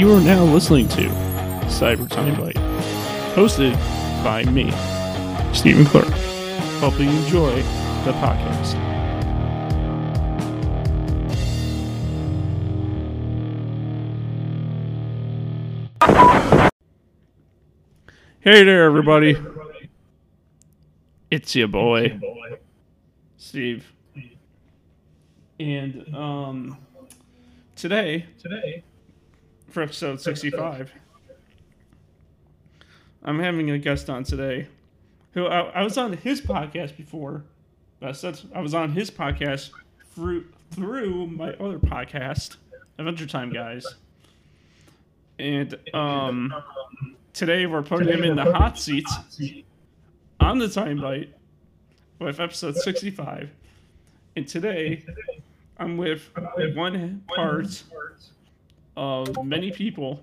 You are now listening to Cyber Time Bite, hosted by me, Stephen Clark. Hope you enjoy the podcast. Hey there, everybody. It's your boy, Steve. And um, today, Today, for episode 65, I'm having a guest on today who I, I was on his podcast before. That's, that's, I was on his podcast through, through my other podcast, Adventure Time Guys. And um, today we're putting him in the hot seat on the time bite with episode 65. And today I'm with one part of many people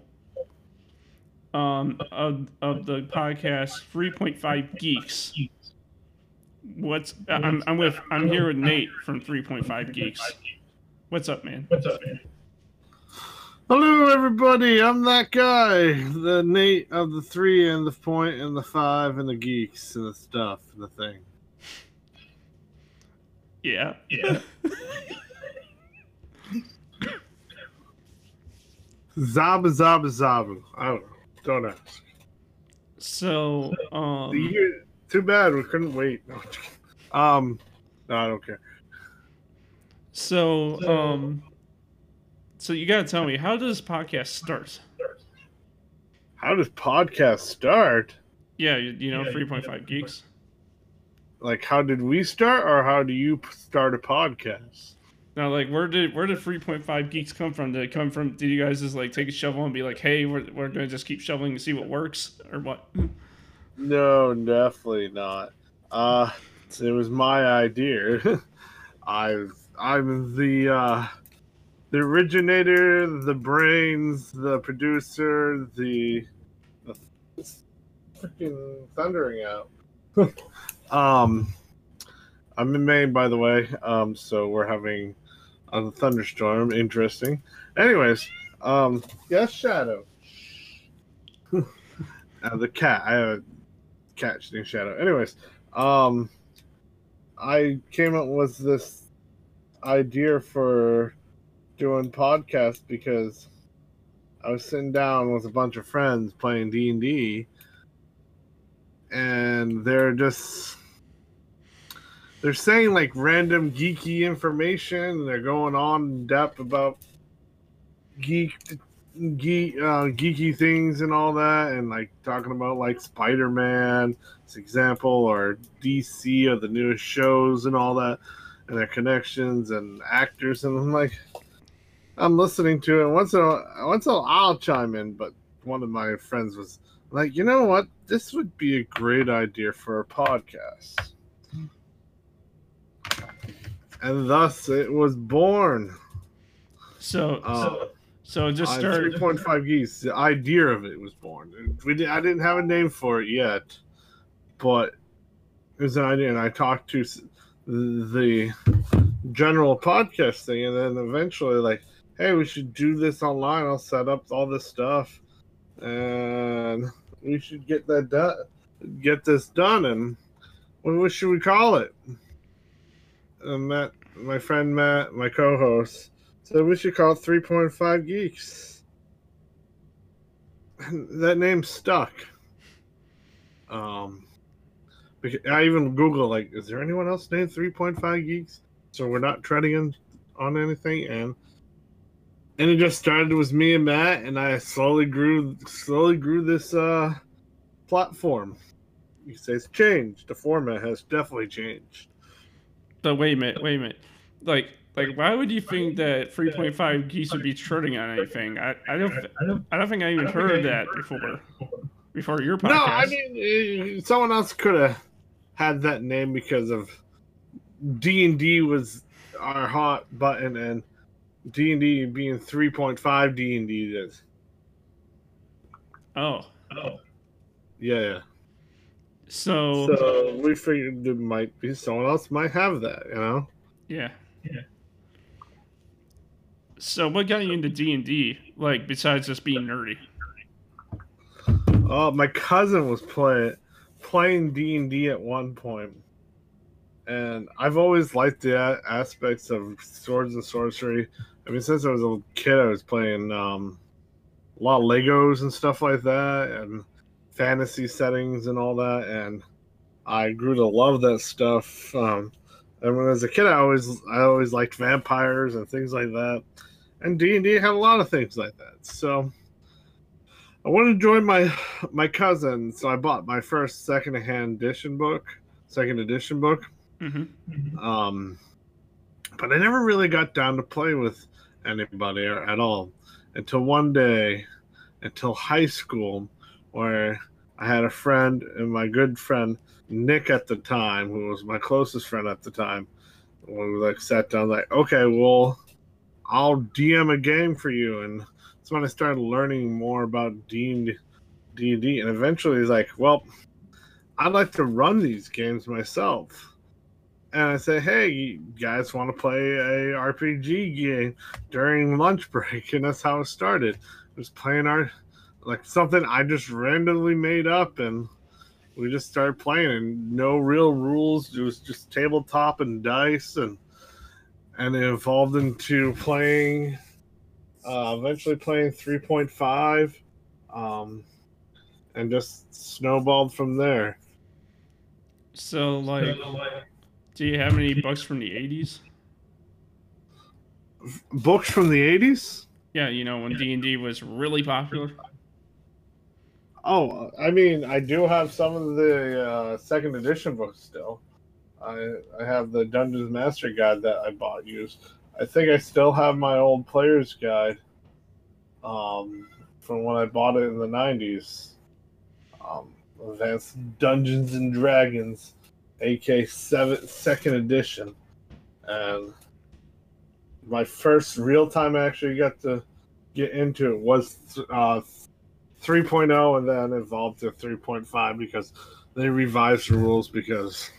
um, of, of the podcast 3.5 Geeks. What's I'm, I'm with I'm here with Nate from 3.5 Geeks. What's up, man? what's up, man? Hello, everybody. I'm that guy, the Nate of the three and the point and the five and the geeks and the stuff and the thing. Yeah. Yeah. Zaba zaba zaba. I don't know. Don't ask. So The um year- too bad we couldn't wait. No, I'm just kidding. um, no, I don't care. so um so you gotta tell me how does podcast start? How does podcast start? Yeah, you, you know, Yeah, 3.5 Geeks. Like, how did we start, or how do you start a podcast? Now, like, where did where did 3.5 geeks come from? Did it come from? Did you guys just like take a shovel and be like, "Hey, we're, we're gonna just keep shoveling to see what works," or what? No, definitely not. Uh, it was my idea. I I'm the uh, the originator, the brains, the producer, the, the freaking thundering out. um, I'm in Maine, by the way. Um, so we're having a thunderstorm. Interesting. Anyways, um, yes, Shadow. uh, the cat. I have a cat named Shadow. Anyways, um, I came up with this idea for doing podcast because I was sitting down with a bunch of friends playing D and D, and they're just they're saying like random geeky information. They're going on in depth about geek geek uh, geeky things and all that, and like talking about like Spider Man, example, or DC or the newest shows and all that, and their connections and actors. And I'm like, I'm listening to it. Once in a, once in a, I'll chime in, but one of my friends was like, you know what? This would be a great idea for a podcast. And thus it was born. So, Uh, so, so just started. 3.5 geese. The idea of it was born. We did, I didn't have a name for it yet, but it was an idea. And I talked to the general podcast thing, and then eventually, like, hey, we should do this online. I'll set up all this stuff, and we should get that done. Get this done, and what should we call it? And Matt, my friend Matt, my co-host, said we should call it 3.5 Geeks. That name stuck. Um, I even Google like, is there anyone else named 3.5 Geeks? So we're not treading in, on anything, and and it just started with me and Matt, and I slowly grew, slowly grew this uh platform. You say it's changed. The format has definitely changed. But wait a minute, wait a minute. Like, like, why would you think that 3.5 geese would be trending on anything? I, I don't, I don't, I don't think I even I don't think heard I that before. Before your podcast. No, I mean, eh, someone else could have had that name because of D and D was our hot button, and D and D being three point five D and D is oh, oh, yeah. yeah. So, So we figured there might be someone else might have that, you know. yeah. Yeah. So, what got you into D and D? Like, besides just being nerdy? Oh, my cousin was playing playing D and D at one point, and I've always liked the a- aspects of swords and sorcery. I mean, since I was a kid, I was playing um, a lot of Legos and stuff like that, and fantasy settings and all that, and I grew to love that stuff. Um, and when I was a kid, I always I always liked vampires and things like that, and D and D had a lot of things like that. So I wanted to join my my cousin, so I bought my first second-hand edition book, second edition book. Mm-hmm. Um, but I never really got down to play with anybody or, at all until one day, until high school, where I had a friend and my good friend Nick at the time, who was my closest friend at the time. We like sat down, like, okay, well, I'll DM a game for you, and that's when I started learning more about D and D, and eventually he's like, well, I'd like to run these games myself and I say, "Hey, you guys want to play a RPG game during lunch break?" And that's how it started. Just playing our like something I just randomly made up, and we just started playing, and no real rules. It was just tabletop and dice, and and it evolved into playing. Uh, eventually, playing three point five, um, and just snowballed from there. So, like, do you have any books from the '80s? Books from the eighties. Yeah, you know when D and D was really popular. Oh, I mean, I do have some of the uh, second edition books still. I I have the Dungeons Master Guide that I bought used. I think I still have my old player's guide um, from when I bought it in the '90s. Um, Advanced Dungeons and Dragons, AK seven second edition, and my first real time I actually got to get into it was uh, 3.0 and then evolved to 3.5 because they revised the rules because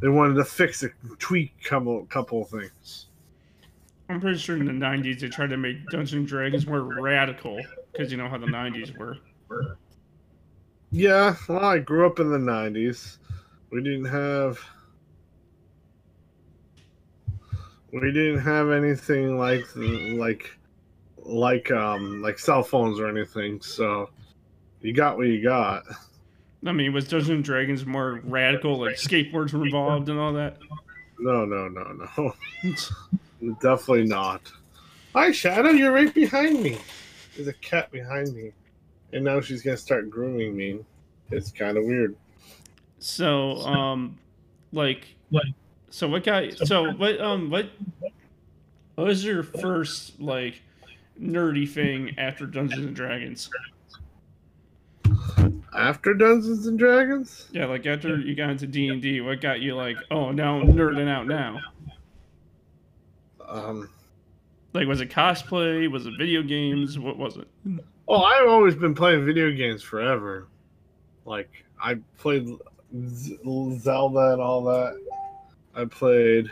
they wanted to fix a tweak couple couple of things. I'm pretty sure in the '90s they tried to make Dungeons and Dragons more radical because you know how the '90s were. Yeah, well, I grew up in the 90s. We didn't have we didn't have anything like like like um like cell phones or anything, so you got what you got. I mean, was Dungeons and Dragons more radical, like skateboards were involved and all that? No, no, no, no. Definitely not. Hi, Shadow, you're right behind me. There's a cat behind me. And now she's gonna start grooming me. It's kind of weird. So, um, like, so what got? So what? Um, what? What was your first like nerdy thing after Dungeons and Dragons? After Dungeons and Dragons? Yeah, like after you got into D and D, what got you like? Oh, now I'm nerding out now. Um. Like, was it cosplay? Was it video games? What was it? Oh, I've always been playing video games forever. Like I played Zelda and all that. I played.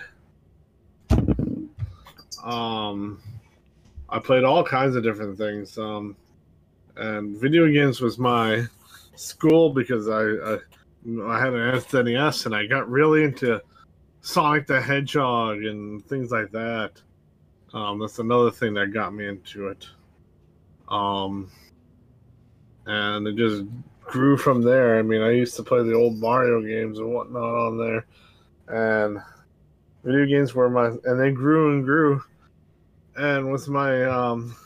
Um, I played all kinds of different things. Um, and video games was my school because I I, I had an SNES and I got really into Sonic the Hedgehog and things like that. Um, that's another thing that got me into it. Um, and it just grew from there. I mean, I used to play the old Mario games and whatnot on there, and video games were my, and they grew and grew. And with my um,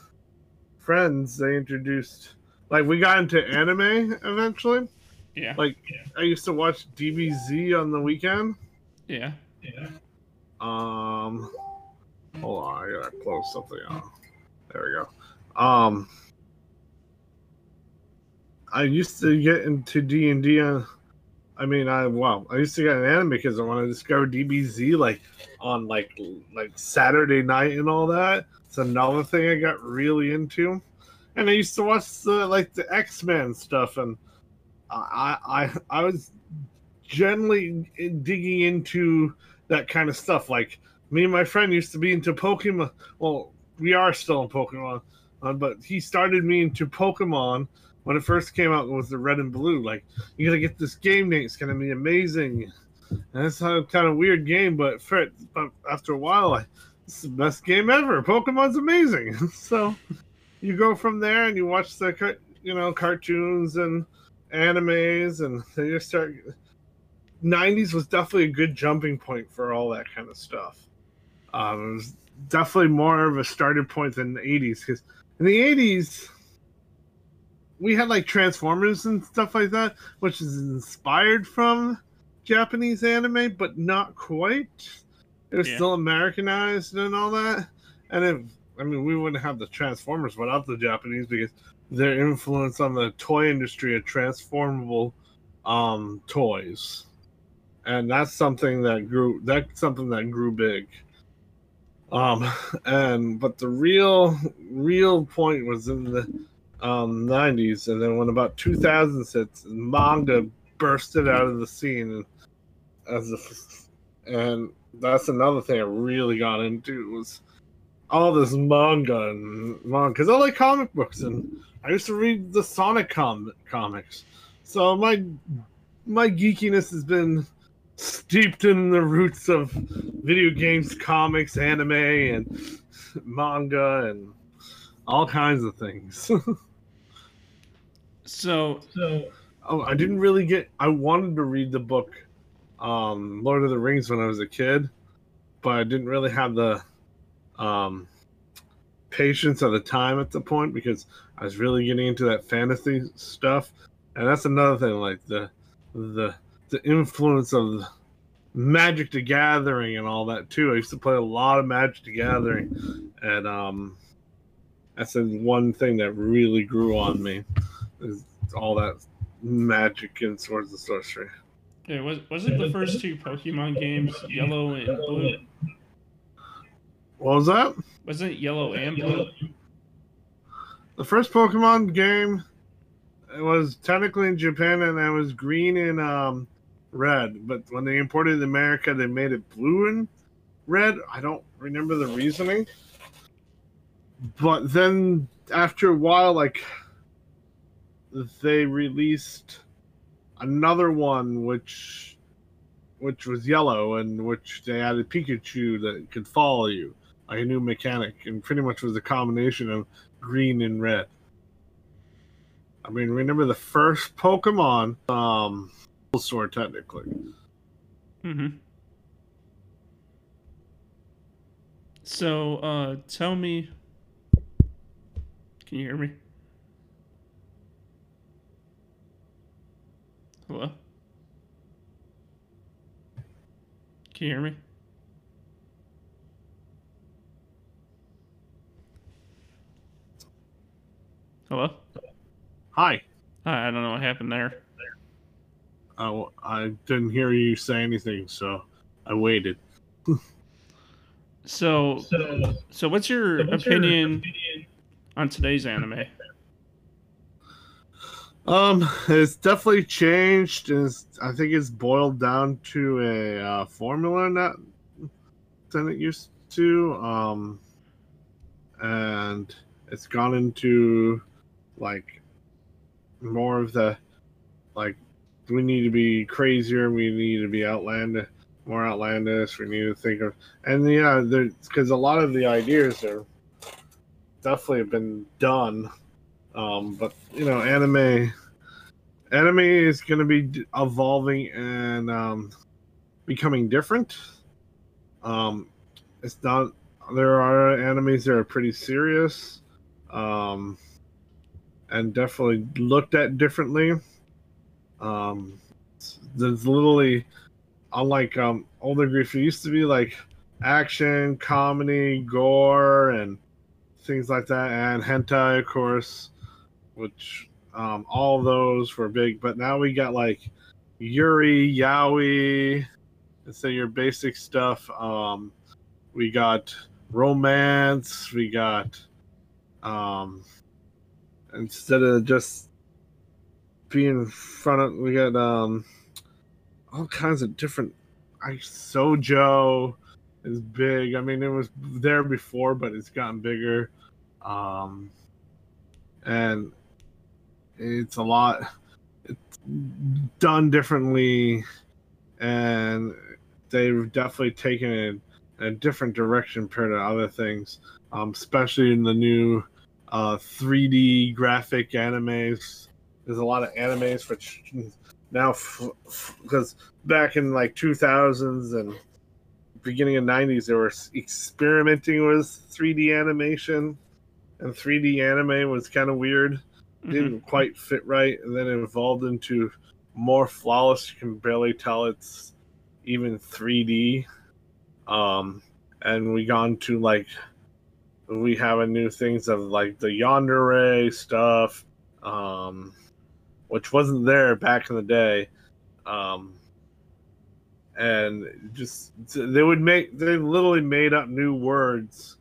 friends, they introduced, like, we got into anime eventually. Yeah. Like, I used to watch DBZ on the weekend. Yeah. Yeah. Um, hold on, I gotta close something out. There we go. Um, I used to get into D and D. I mean, I well, I used to get an anime because I want to discover DBZ like on like like Saturday night and all that. It's another thing I got really into, and I used to watch the like the X Men stuff, and I I I was generally digging into that kind of stuff. Like me and my friend used to be into Pokemon. Well, we are still in Pokemon, uh, but he started me into Pokemon when it first came out was the red and blue. Like, you gotta get this game, Nate. It's gonna be amazing. And it's a kind of weird game, but for, but after a while, I, it's the best game ever. Pokemon's amazing. so you go from there and you watch the you know cartoons and animes, and then you start. 90s was definitely a good jumping point for all that kind of stuff. Um, it was definitely more of a starting point than the 80s because in the 80s we had like Transformers and stuff like that, which is inspired from Japanese anime, but not quite. It was yeah. still Americanized and all that. And if I mean, we wouldn't have the Transformers without the Japanese because their influence on the toy industry of transformable um, toys, and that's something that grew. That's something that grew big. Um, and but the real, real point was in the um 90s, and then when about 2000 hits, manga bursted out of the scene as a, and that's another thing I really got into was all this manga and manga because I like comic books and I used to read the Sonic com- comics, so my my geekiness has been steeped in the roots of video games, comics, anime, and manga, and all kinds of things. so, so, oh, I didn't really get. I wanted to read the book, um, Lord of the Rings, when I was a kid, but I didn't really have the um, patience at the time at the point because I was really getting into that fantasy stuff, and that's another thing. Like the the the influence of Magic the Gathering and all that too. I used to play a lot of Magic the Gathering, and um, that's the one thing that really grew on me. Is all that magic and swords of sorcery. Yeah, was was it the first two Pokemon games, Yellow and Blue? What was that? Was it Yellow and Blue? The first Pokemon game it was technically in Japan and it was green and um, red, but when they imported it to America, they made it blue and red. I don't remember the reasoning. But then after a while, like they released another one which which was yellow and which they added Pikachu that could follow you, like a new mechanic, and pretty much was a combination of green and red. I mean, remember the first Pokemon, um, Sword technically. Mm-hmm. So, uh, tell me. Can you hear me? Hello? Can you hear me? Hello? Hi. Hi, I don't know what happened there. I didn't hear you say anything, so I waited. so, so, what's your, so what's opinion, your opinion on today's anime? Um, it's definitely changed. It's, I think it's boiled down to a uh, formula that than it used to. Um, and it's gone into like more of the like we need to be crazier. We need to be outlandish, more outlandish. We need to think of, and yeah, because a lot of the ideas are definitely have been done. Um, but you know, anime, anime is going to be evolving and um, becoming different. Um, it's not. There are animes that are pretty serious, um, and definitely looked at differently. Um, there's literally, unlike um, older grief, it used to be like action, comedy, gore, and things like that, and hentai, of course, which um, all those were big. But now we got like Yuri, Yaoi, and say your basic stuff. Um, we got romance. We got um, instead of just being in front of we got um all kinds of different I Sojo, is big. I mean, it was there before, but it's gotten bigger. Um, and it's a lot it's done differently and they've definitely taken it a different direction compared to other things um, especially in the new uh, 3d graphic animes. There's a lot of animes for now because back in like 2000s and beginning of 90s they were experimenting with 3d animation and 3d anime was kind of weird mm-hmm. didn't quite fit right, and then it evolved into more flawless. You can barely tell it's even 3D. Um, and we gone to like we have a new things of like the yandere stuff, um, which wasn't there back in the day. Um, and just they would make they literally made up new words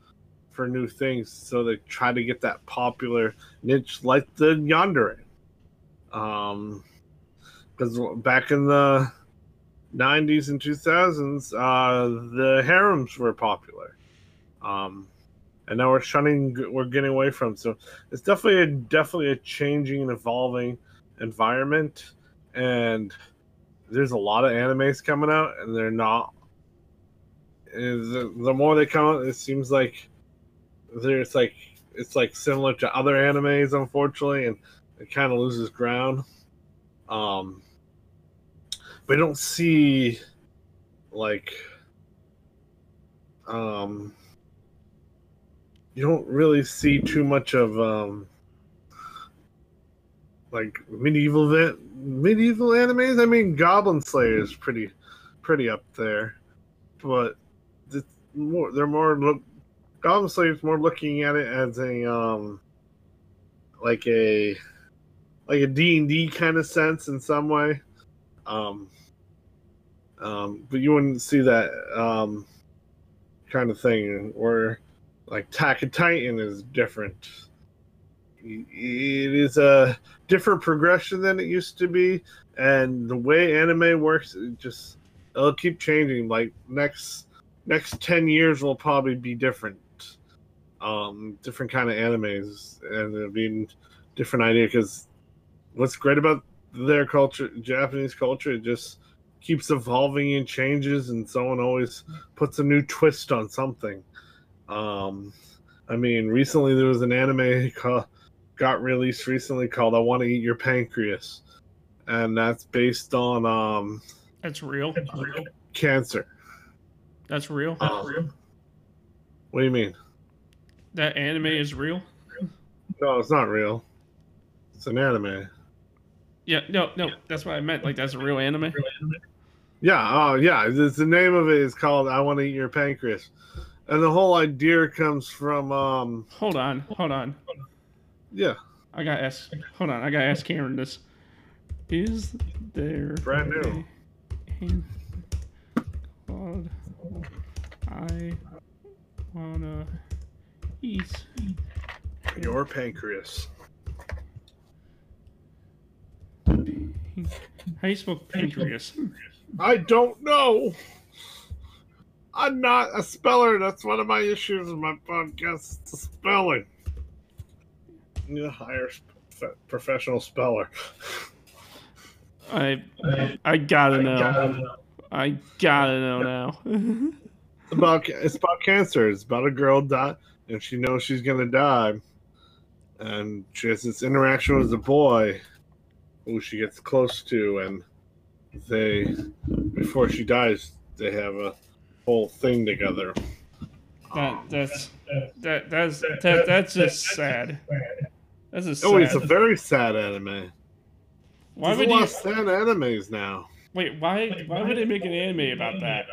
for new things, so they try to get that popular niche like the yandere. Um, because back in the 90s and 2000s, uh, the harems were popular. Um, and now we're shunning, we're getting away from. So it's definitely a definitely a changing and evolving environment, and there's a lot of animes coming out, and they're not. The, the more they come out, it seems like there's like it's like similar to other animes, unfortunately, and it kind of loses ground. Um, we don't see like um you don't really see too much of um like medieval medieval animes. I mean, Goblin Slayer is pretty pretty up there, but more they're more look Slayer is more looking at it as a um like a like a D and D kind of sense in some way. Um, um, but you wouldn't see that um, kind of thing where like Attack on Titan is different. It is a different progression than it used to be, and the way anime works, it just it'll keep changing. Like next next ten years will probably be different um, different kind of animes and it being different idea because what's great about their culture, Japanese culture, it just keeps evolving and changes, and someone always puts a new twist on something. Um, I mean, recently there was an anime called, got released recently called "I Want to Eat Your Pancreas," and that's based on um, that's real. That's real. Cancer. That's real. Um, that's real. What do you mean? That anime is real? No, it's not real. It's an anime. Yeah, no, no, that's what I meant. Like that's a real anime. Yeah, oh yeah. It's, the name of it is called "I Want to Eat Your Pancreas," and the whole idea comes from. um Hold on, hold on. Yeah. I got to ask. Hold on, I got to ask Cameron this. Is there brand new? Called I wanna eat your pancreas. How do you spell pancreas? I don't know. I'm not a speller. That's one of my issues with my podcast. It's spelling. I need a hire professional speller. I I gotta know. I gotta know now. it's about it's about cancer. It's about a girl that and she knows she's gonna die, and she has this interaction with the boy, who she gets close to, and they, before she dies, they have a whole thing together. That um, that's that that's that, that's just sad. That's a sad. Oh, it's a very sad anime. Why There's would a lot you... of sad animes now? Wait, why why would they make an anime about that?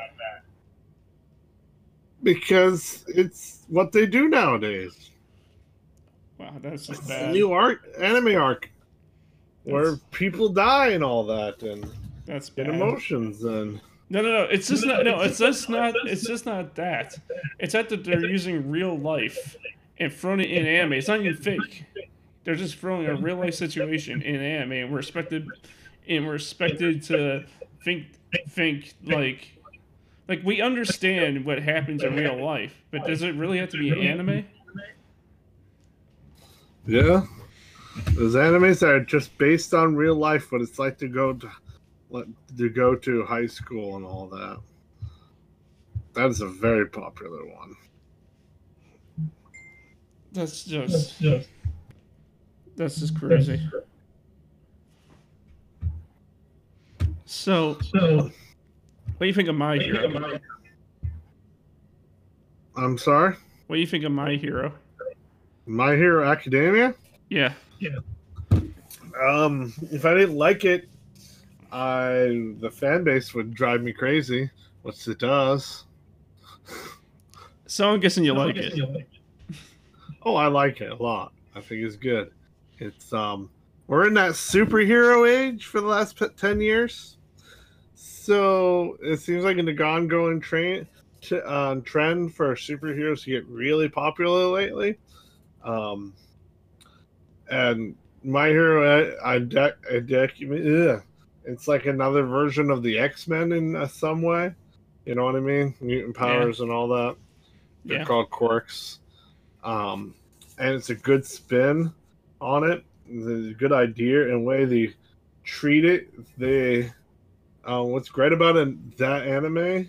Because it's what they do nowadays. Wow, that's just it's bad. new art, anime arc, where people die and all that, and that's bad. and emotions and. No, no, no. It's just not. No, it's just not. It's just not that. It's that that they're using real life and throwing it in anime. It's not even fake. They're just throwing a real life situation in anime, and we're expected, and we're expected to think, think like Like we understand what happens in real life, but does it really have to be anime? Yeah. Those animes that are just based on real life, what it's like to go to to go to high school and all that. That is a very popular one. That's just that's just that's just crazy. So, So, what do you think of my hero? I'm sorry. What do you think of my hero? My Hero Academia. Yeah, Yeah. Um, if I didn't like it, I the fan base would drive me crazy, which it does. so I'm guessing you like it. Oh, I like it a lot. I think it's good. It's um, we're in that superhero age for the last ten years, so it seems like an ongoing train t- um, trend for superheroes to get really popular lately. Um, and my hero, I, I, de- I de- ugh. it's like another version of the X Men in uh, some way. You know what I mean? Mutant powers and all that. They're Yeah. called quirks. Um, and it's a good spin on it. It's a good idea and way they treat it. They, uh, what's great about that anime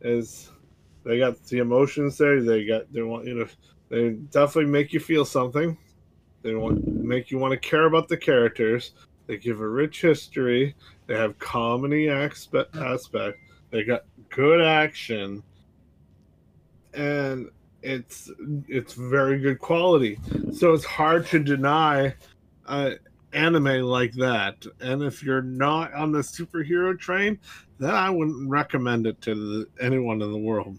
is they got the emotions there. They got they want you to they definitely make you feel something. They want make you want to care about the characters. They give a rich history. They have comedy aspect. aspect. They got good action, and it's it's very good quality. So it's hard to deny uh, anime like that. And if you're not on the superhero train, then I wouldn't recommend it to the, anyone in the world.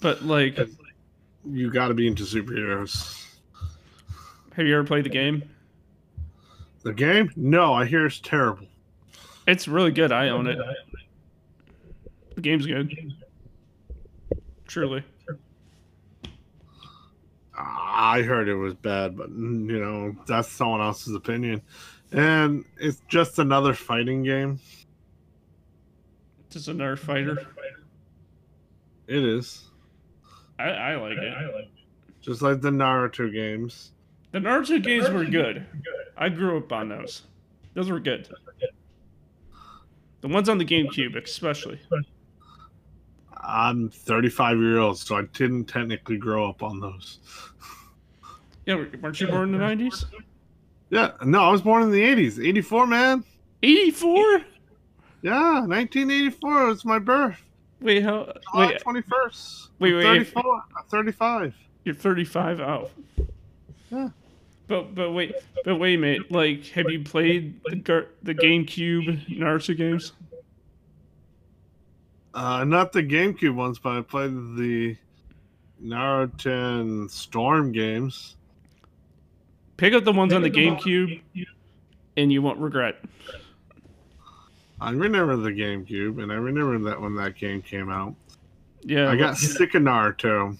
But like, You got to be into superheroes. have you ever played the game? The game? No, I hear it's terrible. It's really good. I own it. The game's good. Truly. I heard it was bad, but mm, you know that's someone else's opinion, and it's just another fighting game. Just another fighter. It is I, I like it. just like the Naruto games. The Naruto games were good. I grew up on those. Those were good. The ones on the GameCube, especially. I'm 35 year old, so I didn't technically grow up on those. Yeah, weren't you born in the 90s? Yeah, no, I was born in the 80s, 84, man. 84? Yeah, 1984 was my birth. Wait, how? July Wait, 21st. wait, wait. 34, I'm 35. You're 35. Oh. Yeah. But but wait but wait a minute. Like, have you played the the GameCube Naruto games? Uh, not the GameCube ones, but I played the Naruto and Storm games. Pick up the ones on the GameCube, and you won't regret. I remember the GameCube, and I remember that when that game came out. Yeah, I got sick of Naruto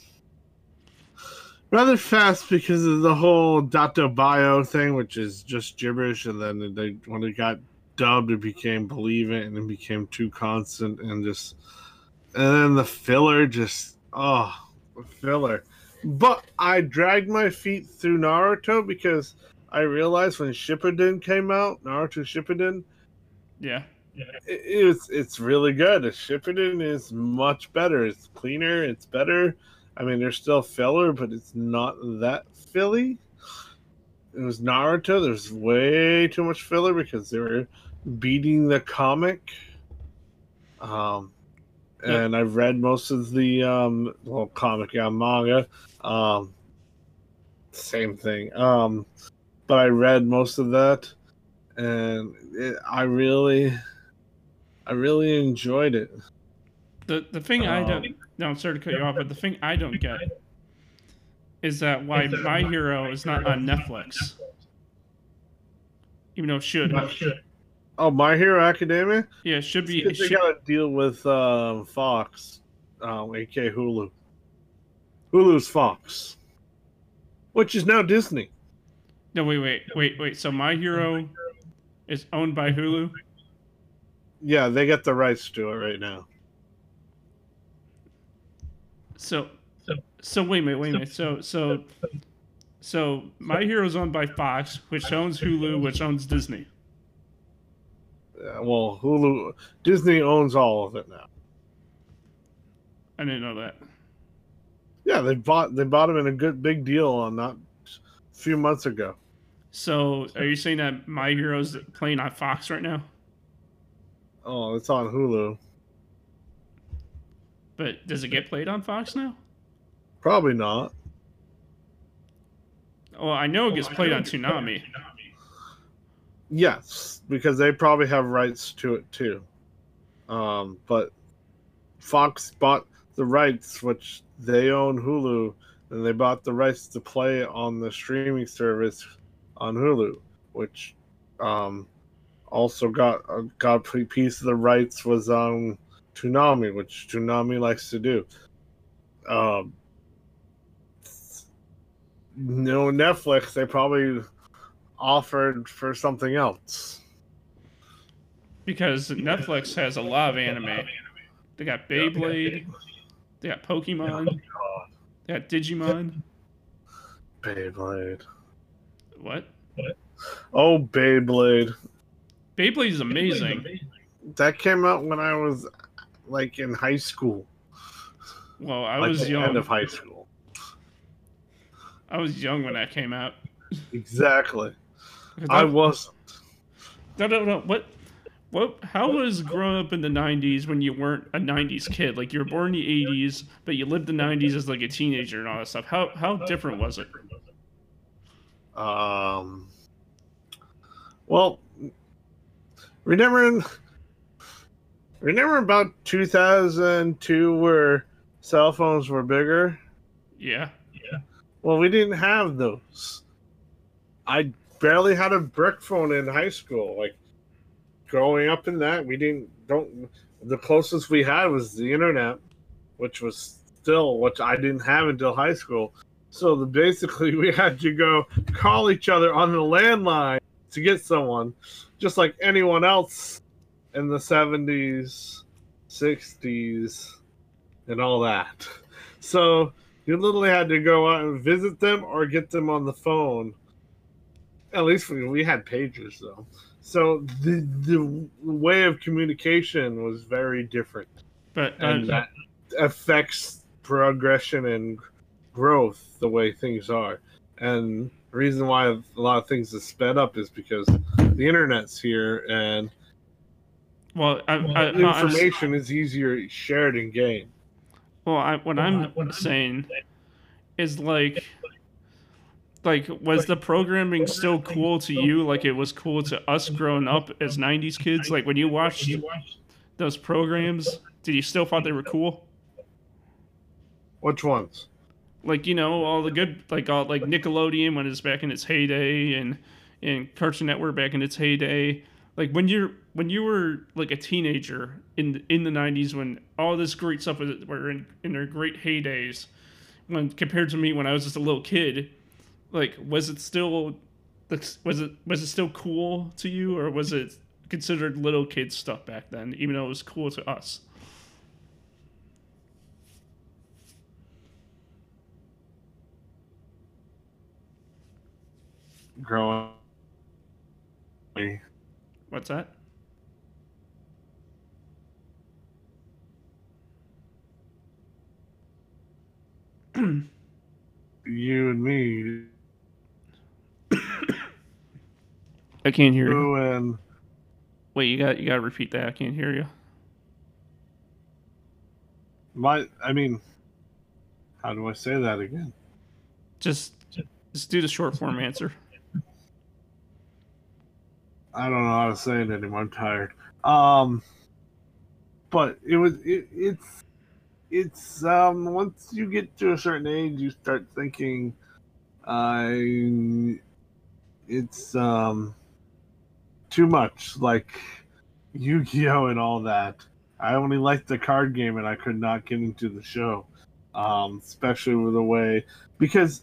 rather fast because of the whole Dattebayo thing, which is just gibberish. And then they when it got dubbed, it became Believe It, and it became too constant and just. And then the filler just oh, filler. But I dragged my feet through Naruto because I realized when Shippuden came out, Naruto Shippuden, yeah. it, it's it's really good. Shippuden is much better. It's cleaner. It's better. I mean, there's still filler, but it's not that filly. It was Naruto. There's way too much filler because they were beating the comic. Um, and I've read most of the um, well, comic, yeah, manga. Um, same thing. Um, but I read most of that, and it, I really, I really enjoyed it. The the thing I Um, don't no, I'm sorry to cut you off, but the thing I don't get is that why My Hero is not on Netflix, even though it should. Oh, My Hero Academia. Yeah, it should be. It They should, got to deal with um, Fox, um, aka Hulu. Hulu's Fox, which is now Disney. no, wait, wait, wait, wait. So My Hero is owned by Hulu. Yeah, they get the rights to it right now. So, so wait a minute, wait a minute. So, so, so My Hero's owned by Fox, which owns Hulu, which owns Disney. Uh, well, Hulu, Disney owns all of it now. I didn't know that. Yeah, they bought they bought him in a good big deal on not a few months ago. So, are you saying that My Hero's playing on Fox right now? Oh, it's on Hulu. But does it get played on Fox now? Probably not. Well, I know it gets played on Toonami. Yes, because they probably have rights to it too. Um, but Fox bought the rights, which they own Hulu, and they bought the rights to play on the streaming service on Hulu, which um, also got uh, got a piece of the rights was on Toonami, which Toonami likes to do. Um, no Netflix, they probably offered for something else. Because Netflix has a lot of anime. They got Beyblade, they got Pokemon, they got Digimon. Beyblade. What? Oh, Beyblade. Beyblade is amazing. That came out when I was like in high school. Well, I like was the young. end of high school. I was young when that came out. Exactly. I wasn't. No, no, no. What? What? How was growing up in the '90s when you weren't a '90s kid? Like you were born in the '80s, but you lived the '90s as like a teenager and all that stuff. How how different was it? Um. Well, remember, remember about 2002 where cell phones were bigger. Yeah. Well, we didn't have those. I barely had a brick phone in high school. Like growing up in that, we didn't don't. The closest we had was the internet, which was still which I didn't have until high school. So the, basically, we had to go call each other on the landline to get someone, just like anyone else in the seventies, sixties, and all that. So you literally had to go out and visit them or get them on the phone. At least we, we had pagers though. So the the way of communication was very different, But uh, and that affects progression and growth the way things are. And the reason why a lot of things is sped up is because the internet's here and well, I, I, information is easier shared and gained. Well, I, what I'm saying is like, like, was the programming still cool to you? Like it was cool to us growing up as '90s kids. Like when you watched those programs, did you still thought they were cool? Which ones? Like you know all the good, like all like Nickelodeon when it's back in its heyday, and and Cartoon Network back in its heyday. Like when you're when you were like a teenager in in the '90s, when all this great stuff was were in, in their great heydays, when compared to me when I was just a little kid, like was it still was it was it still cool to you or was it considered little kid stuff back then even though it was cool to us Growing. What's that You and me. i can't hear you and wait you got you got to repeat that i can't hear you my. I mean, how do I say that again? just just do the short form answer I don't know how to say it anymore. I'm tired. Um, but it was it, it's it's um once you get to a certain age, you start thinking, I it's um too much like Yu-Gi-Oh and all that. I only liked the card game, and I could not get into the show, um, especially with the way because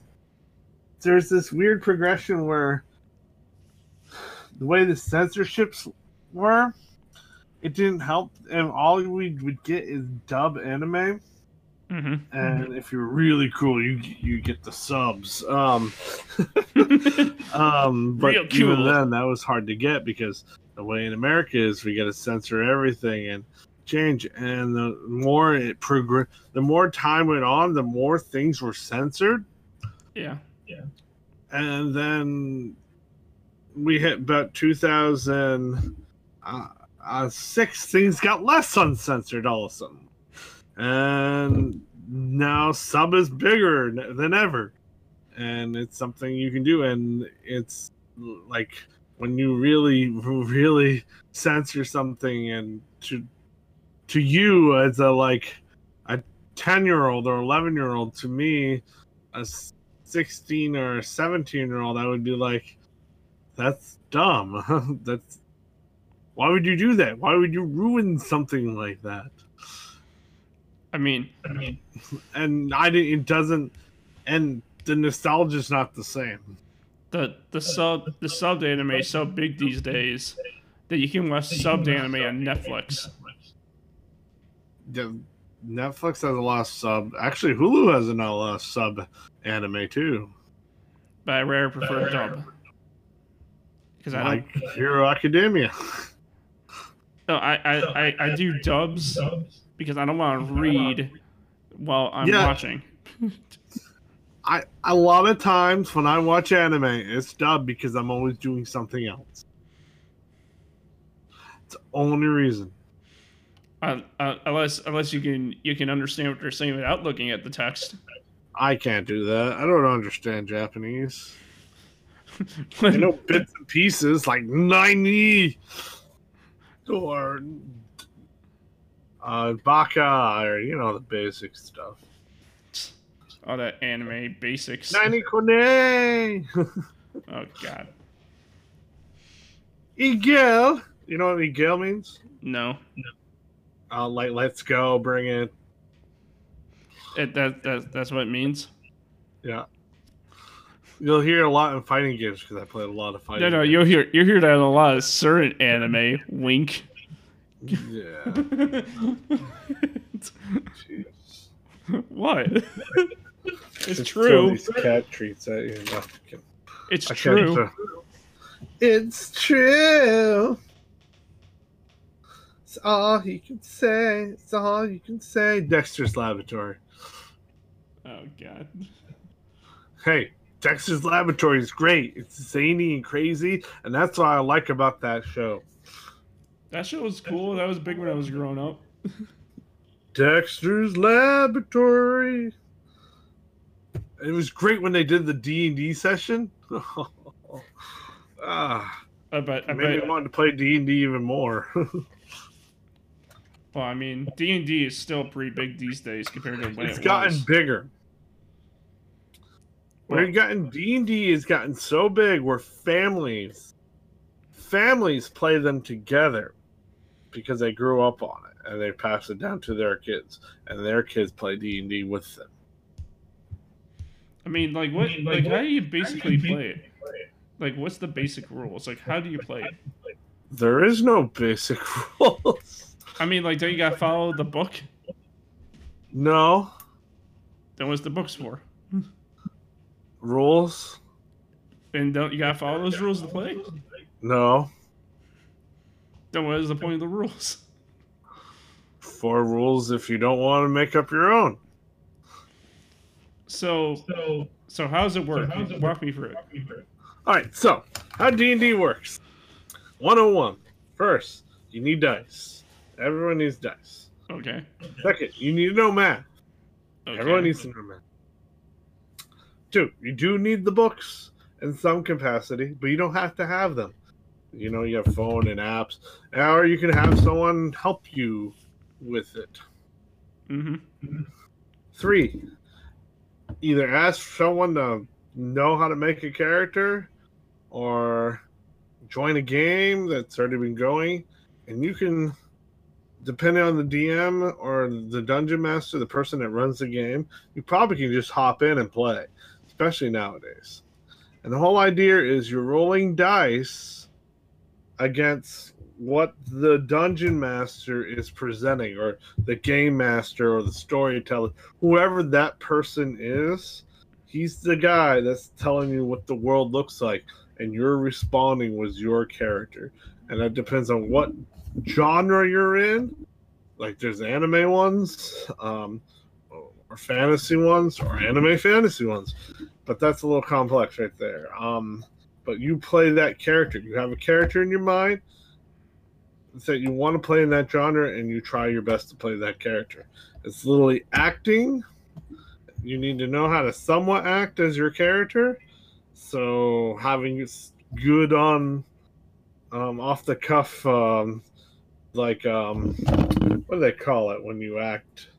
there's this weird progression where the way the censorships were, it didn't help, and all we would get is dub anime. Mm-hmm. And if you're really cool, you you get the subs. Um, um, but Real even then, that was hard to get because the way in America is, we got to censor everything and change. And the more it progress, the more time went on, the more things were censored. Yeah, yeah. And then we hit about 2000 uh, uh, six. Things got less uncensored all of a sudden, and now sub is bigger than ever, and it's something you can do. And it's like when you really, really censor something, and to to you as a like a ten year old or eleven year old, to me, a sixteen or seventeen year old, I would be like, that's dumb. that's why would you do that? Why would you ruin something like that? I mean, And I didn't. It doesn't. And the nostalgia's not the same. the the sub the subbed anime is so big these days that you can watch subbed anime on Netflix. The, Netflix has a lot of sub. Actually, Hulu has a lot of sub anime too, But I rarely prefer dub. Because I like don't Hero Academia. no, I, I, I, I do dubs because I don't want to read while I'm Yeah. watching. I a lot of times when I watch anime, it's dubbed because I'm always doing something else. It's the only reason. Uh, uh, unless unless you can you can understand what they're saying without looking at the text. I can't do that. I don't understand Japanese. I know bits and pieces like ninety or uh, baka or you know the basic stuff. All that anime basics. Nani kone Oh god, igel. You know what igel means? no. Uh, like let's go, bring it. It, that, that that's what it means. Yeah. You'll hear a lot in fighting games because I played a lot of fighting. No, no, games. you'll hear you hear that in a lot of certain anime. Wink. Yeah. Jeez. what? it's Just true. These cat treats at you. No, It's I true. It's true. It's all you can say. It's all you can say. Dexter's Laboratory. Oh god. Hey, Dexter's Laboratory is great. It's zany and crazy, and that's what I like about that show. That show was cool. That was big when I was growing up. Dexter's Laboratory. It was great when they did the D and D session. ah, I bet. I made me bet. want to play D and D even more. Well, I mean, D and D is still pretty big these days compared to when it's it gotten was. bigger. We've gotten D and D has gotten so big where families, families play them together because they grew up on it and they pass it down to their kids, and their kids play D and D with them. I mean, like what? Like how do you basically play it? Like, what's the basic rules? Like, how do you play it? There is no basic rules. I mean, like, don't you gotta follow the book? No Then what's the books for? Rules. And don't you gotta follow those rules to play? No Then what is the point of the rules? four rules if you don't want to make up your own. So, so so how does it work? Walk me through it. All right, so how D and D works? 101. First, you need dice. Everyone needs dice. Okay. Second, you need to know math. okay. Everyone needs to know math. Two, you do need the books in some capacity, but you don't have to have them. You know, you have phone and apps, or you can have someone help you with it. Mm-hmm. Three, either ask someone to know how to make a character or join a game that's already been going. And you can, depending on the DM or the dungeon master, the person that runs the game, you probably can just hop in and play, especially nowadays. And the whole idea is you're rolling dice against what the dungeon master is presenting or the game master or the storyteller whoever that person is he's the guy that's telling you what the world looks like and you're responding with your character and that depends on what genre you're in like there's anime ones um, or fantasy ones or anime fantasy ones but that's a little complex right there um, but you play that character you have a character in your mind that you want to play in that genre and you try your best to play that character. It's literally acting. You need to know how to somewhat act as your character. So having good on um, off the cuff um, like um, what do they call it when you act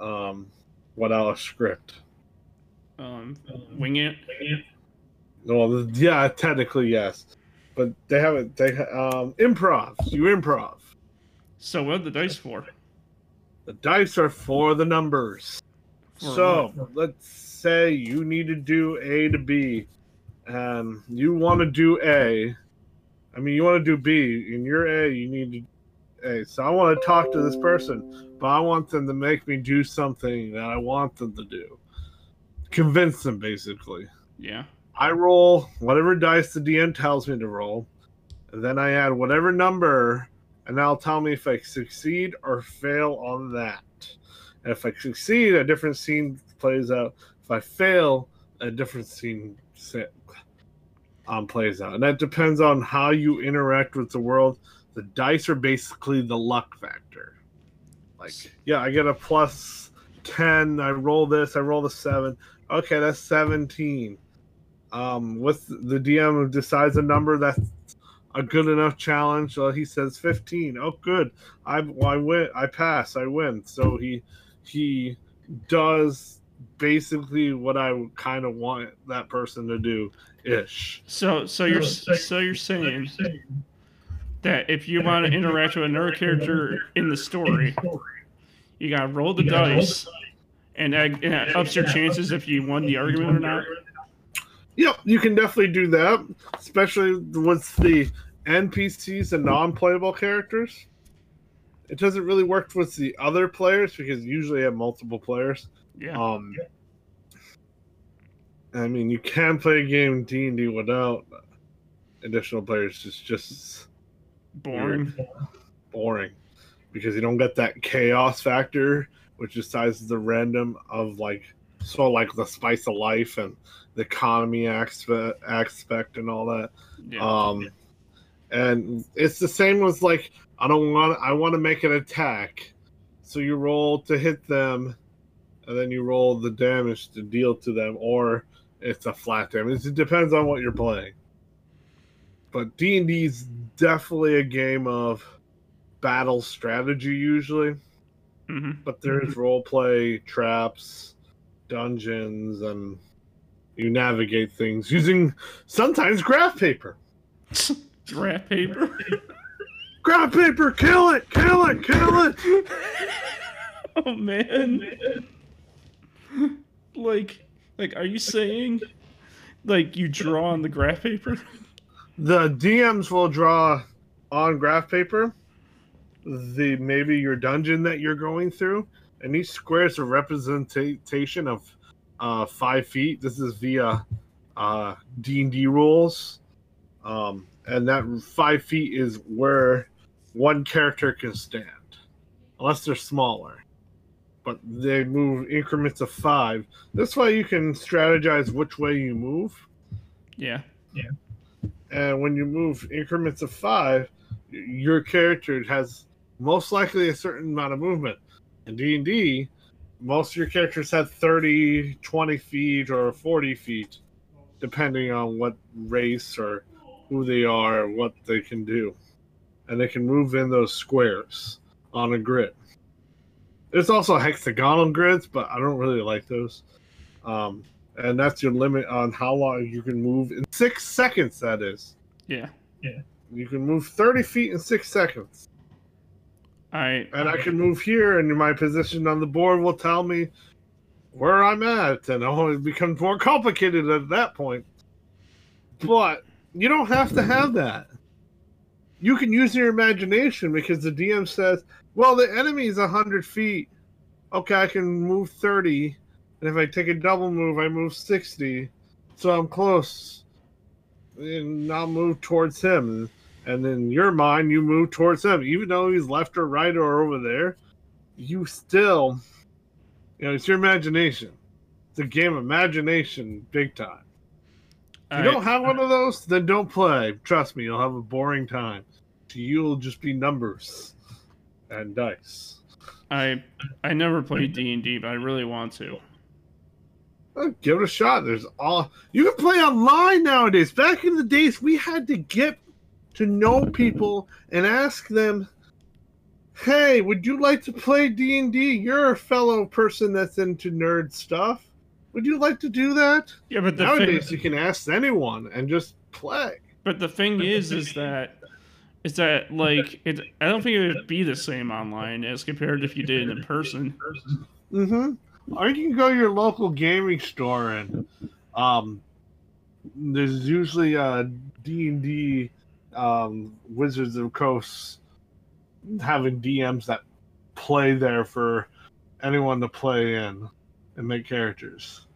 um, without a script? Um, wing it. Well, yeah, technically yes but they haven't. They um, improv. You improv. So what are the dice for? The dice are for the numbers. For so what? let's say you need to do A to B, and you want to do A. I mean, you want to do B. In your A, you need to A. So I want to talk to this person, but I want them to make me do something that I want them to do. Convince them, basically. Yeah. I roll whatever dice the DM tells me to roll, and then I add whatever number, and that'll tell me if I succeed or fail on that. And if I succeed, a different scene plays out. If I fail, a different scene um, plays out. And that depends on how you interact with the world. The dice are basically the luck factor. Like, yeah, I get a plus 10. I roll this, I roll the 7. Okay, that's 17 um, with the DM decides a number that's a good enough challenge. Uh, he says 15. Oh, good. I, I win. I pass. I win. So he he does basically what I kind of want that person to do ish. So so you're so you're saying that if you want to interact with another character in the story, you gotta roll the dice, and that, and that ups your chances if you won the argument or not. Yep, you can definitely do that, especially with the NPCs and non-playable characters. It doesn't really work with the other players because you usually have multiple players. Yeah. Um, I mean, you can play a game D and D without additional players. It's just boring. Boring, because you don't get that chaos factor, which decides the random of like so like the spice of life and the economy aspect, aspect and all that. Yeah. Um, and it's the same with like I don't want I want to make an attack, so you roll to hit them, and then you roll the damage to deal to them, or it's a flat damage. It depends on what you're playing. But D and D is definitely a game of battle strategy usually. Mm-hmm. But there's mm-hmm. role play, traps, dungeons, and you navigate things using sometimes graph paper. graph paper? graph paper, kill it, kill it, kill it. oh man. like like are you saying like you draw on the graph paper? The DMs will draw on graph paper the maybe your dungeon that you're going through and each square is a representation of uh, five feet. This is via uh, D and D rules, um, and that five feet is where one character can stand, unless they're smaller. But they move increments of five. This way, you can strategize which way you move. Yeah, yeah. And when you move increments of five, your character has most likely a certain amount of movement. In D and D, most of your characters have 30, 20 feet, or 40 feet, depending on what race or who they are, or what they can do. And they can move in those squares on a grid. There's also hexagonal grids, but I don't really like those. Um, and that's your limit on how long you can move in six seconds, that is. Yeah. Yeah. You can move 30 feet in six seconds. I and I can move here, and my position on the board will tell me where I'm at, and oh, it becomes more complicated at that point. But you don't have to have that. you can use your imagination because the DM says, "Well, the enemy is hundred feet. Okay, I can move thirty, and if I take a double move, I move sixty, so I'm close, and I'll move towards him." And in your mind, you move towards him, even though he's left or right or over there. You still, you know, it's your imagination. It's a game of imagination, big time. If you I- don't have one of those, then don't play. Trust me, you'll have a boring time. You'll just be numbers and dice. I I never played D and D, but I really want to. Give it a shot. There's all you can play online nowadays. Back in the days, we had to get to know people and ask them, "Hey, would you like to play D and D? You're a fellow person that's into nerd stuff. Would you like to do that?" Yeah, but the nowadays, thing, you can ask anyone and just play. but the thing is, is that is that like it? I don't think it would be the same online as compared to if you did it in person. Mm-hmm. Or you can go to your local gaming store and um, there's usually a D and D um, Wizards of Coast having DMs that play there for anyone to play in and make characters.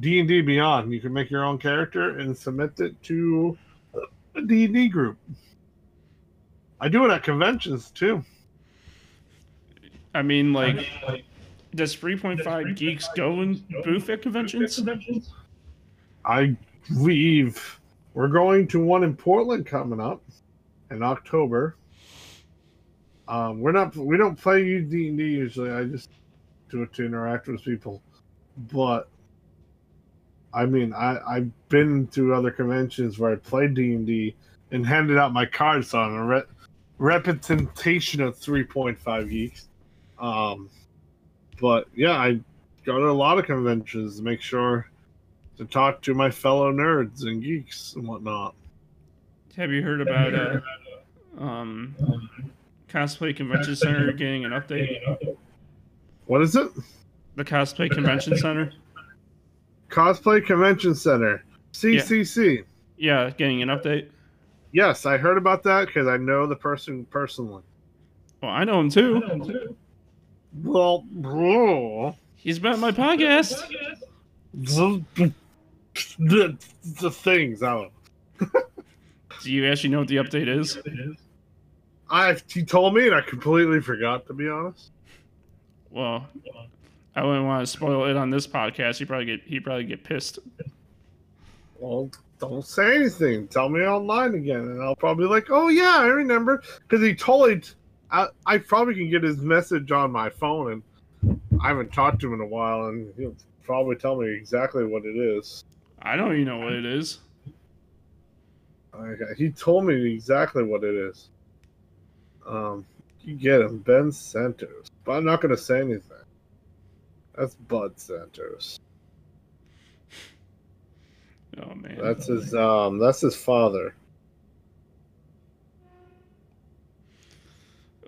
D and D Beyond, you can make your own character and submit it to a D and D group. I do it at conventions too. I mean, like, does 3.5 geeks go and booth at conventions? I believe we're going to one in Portland coming up in October. Um, we're not we don't play D and D usually. I just do it to interact with people. But I mean, I I've been to other conventions where I played D and D and handed out my cards on a re- representation of three point five geeks. Um, but yeah, I go to a lot of conventions to make sure to talk to my fellow nerds and geeks and whatnot. Have you heard about uh, um, cosplay convention center getting an update? What is it? The cosplay convention center, Cosplay Convention Center, CCC. yeah, getting an update. Yes, I heard about that because I know the person personally. Well, I know him too. Well, bro, He's been on my podcast. The, the, things I don't. Do you actually know what the update is? I he told me and I completely forgot to be honest. Well, I wouldn't want to spoil it on this podcast. He probably get he probably get pissed. Well, don't say anything. Tell me online again, and I'll probably be like, "Oh yeah, I remember," because he totally. I, I probably can get his message on my phone, and I haven't talked to him in a while, and he'll probably tell me exactly what it is. I don't even know what it is. Okay, he told me exactly what it is. Um, you get him, Ben Santos, but I'm not going to say anything. That's Bud Santos. Oh man, That's his. Um, that's his father.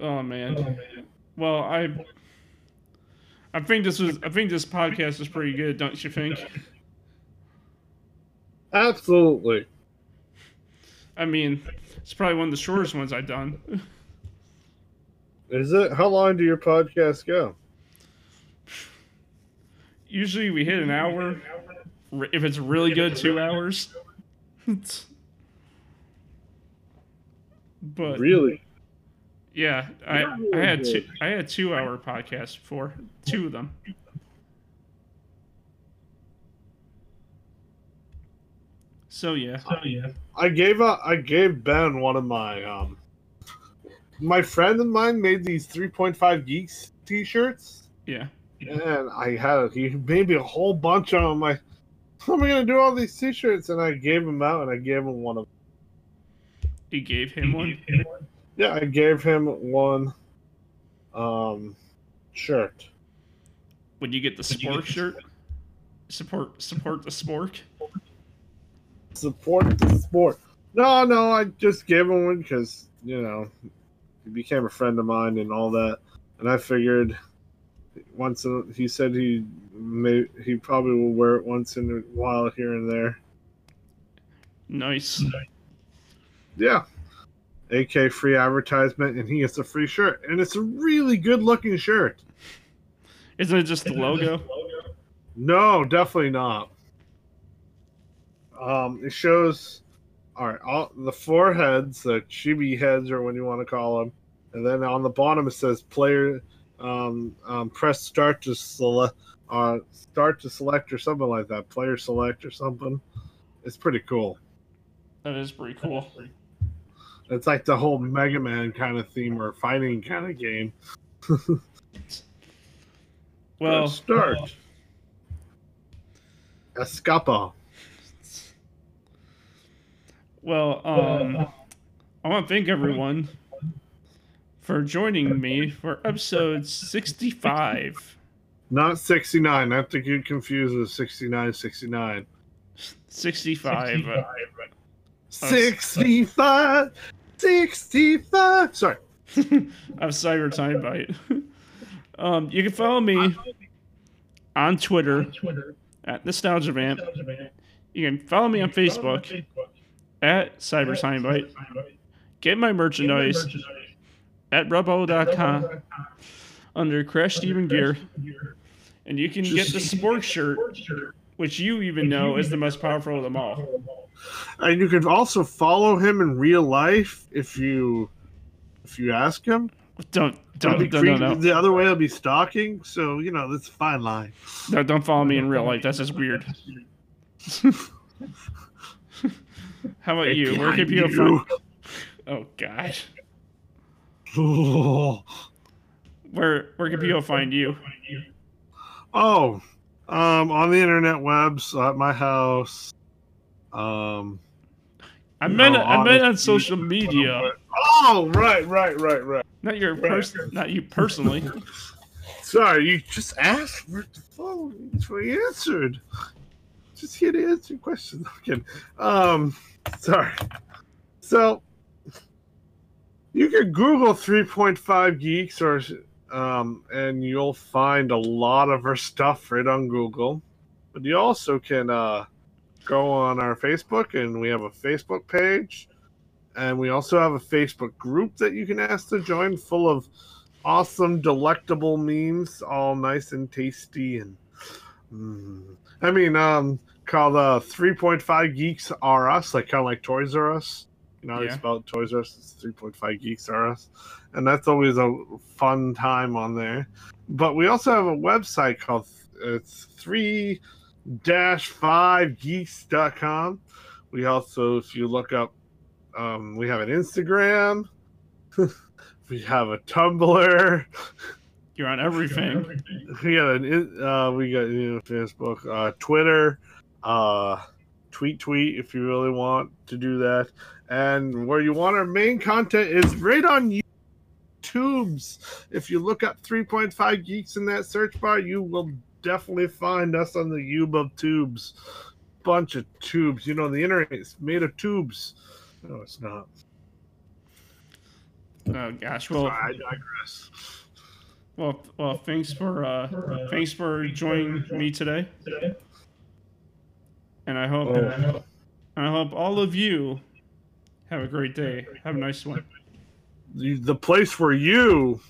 oh man. Well, I I think this was I think this podcast is pretty good, don't you think? Absolutely. I mean, it's probably one of the shortest ones I've done. Is it? How long do your podcasts go? Usually we hit an hour. If it's really good, two hours. but Really? yeah, I I had two I had two hour podcasts before, two of them. So yeah, So yeah. I gave a, I gave Ben one of my um my friend of mine made these 3.5 geeks t-shirts yeah. and I had he made me a whole bunch of them. Like, how am I gonna do all these t-shirts? And I gave him out and I gave him one of Them. He gave him one. yeah I gave him one um shirt. When you get the sport shirt, support support the spork. Support the sport. No, no, I just gave him one because you know he became a friend of mine and all that, and I figured once in, he said he may he probably will wear it once in a while here and there. Nice. Yeah, AK free advertisement, and he gets a free shirt. And it's a really good looking shirt. Isn't it just the logo? No, definitely not. Um, it shows all right, all the four heads, the chibi heads, or what you want to call them, and then on the bottom it says player. Um, um, press start to select, uh, start to select or something like that. Player select or something. It's pretty cool. That is pretty cool. It's like the whole Mega Man kind of theme or fighting kind of game. Well, Press start. Escapa. Well, um, I want to thank everyone for joining me for episode 65. Not 69. Not to get confused with 69, 69. 65. uh, 65, 65. Sorry. of Cyber Time Bite. um, you can follow me on Twitter at Nostalgia Vamp. You can follow me on Facebook at Cyber Time Bite. Get my merchandise at rubbo.com under Crash Steven Gear. And you can get the sports shirt, which you even know is the most powerful of them all. And you can also follow him in real life if you if you ask him. Don't It'll be don't no, no, creepy. no, The other way I'll be stalking. So you know that's a fine line. no don't follow me in real life. That's just weird. How about you? Where can people find? Oh gosh, where where can people find you? Oh, um, on the internet webs at my house. Um, I meant No, I meant on social media, Oh, right, right, right, right. not your pers- not you personally. Sorry, you just asked for the phone. That's what you answered. Just here to answer questions. I'm. Um, sorry. So, you can Google 3.5 Geeks or um, and you'll find a lot of our stuff right on Google. But you also can uh, go on our Facebook, and we have a Facebook page. And we also have a Facebook group that you can ask to join, full of awesome, delectable memes, all nice and tasty. And mm, I mean, um, called uh, 3.5 Geeks Are Us, like kind of like Toys R Us. You know, how Yeah. it's about Toys R Us. It's 3.5 Geeks Are Us, and that's always a fun time on there. But we also have a website called it's three dash five geeks.com. We also, if you look up, um, we have an Instagram. we have a Tumblr. You're on everything. We got uh, we got you know, Facebook, uh, Twitter, uh, tweet tweet if you really want to do that, and where you want our main content is right on YouTube's. If you look up 3.5 geeks in that search bar, you will definitely find us on the Ube of tubes. Bunch of tubes. You know the internet is made of tubes. No, it's not. Oh gosh. Well, I digress. Well, well. Thanks for uh, thanks for joining me today. And I hope Oh. I hope all of you have a great day. Have a nice one. The, the place where you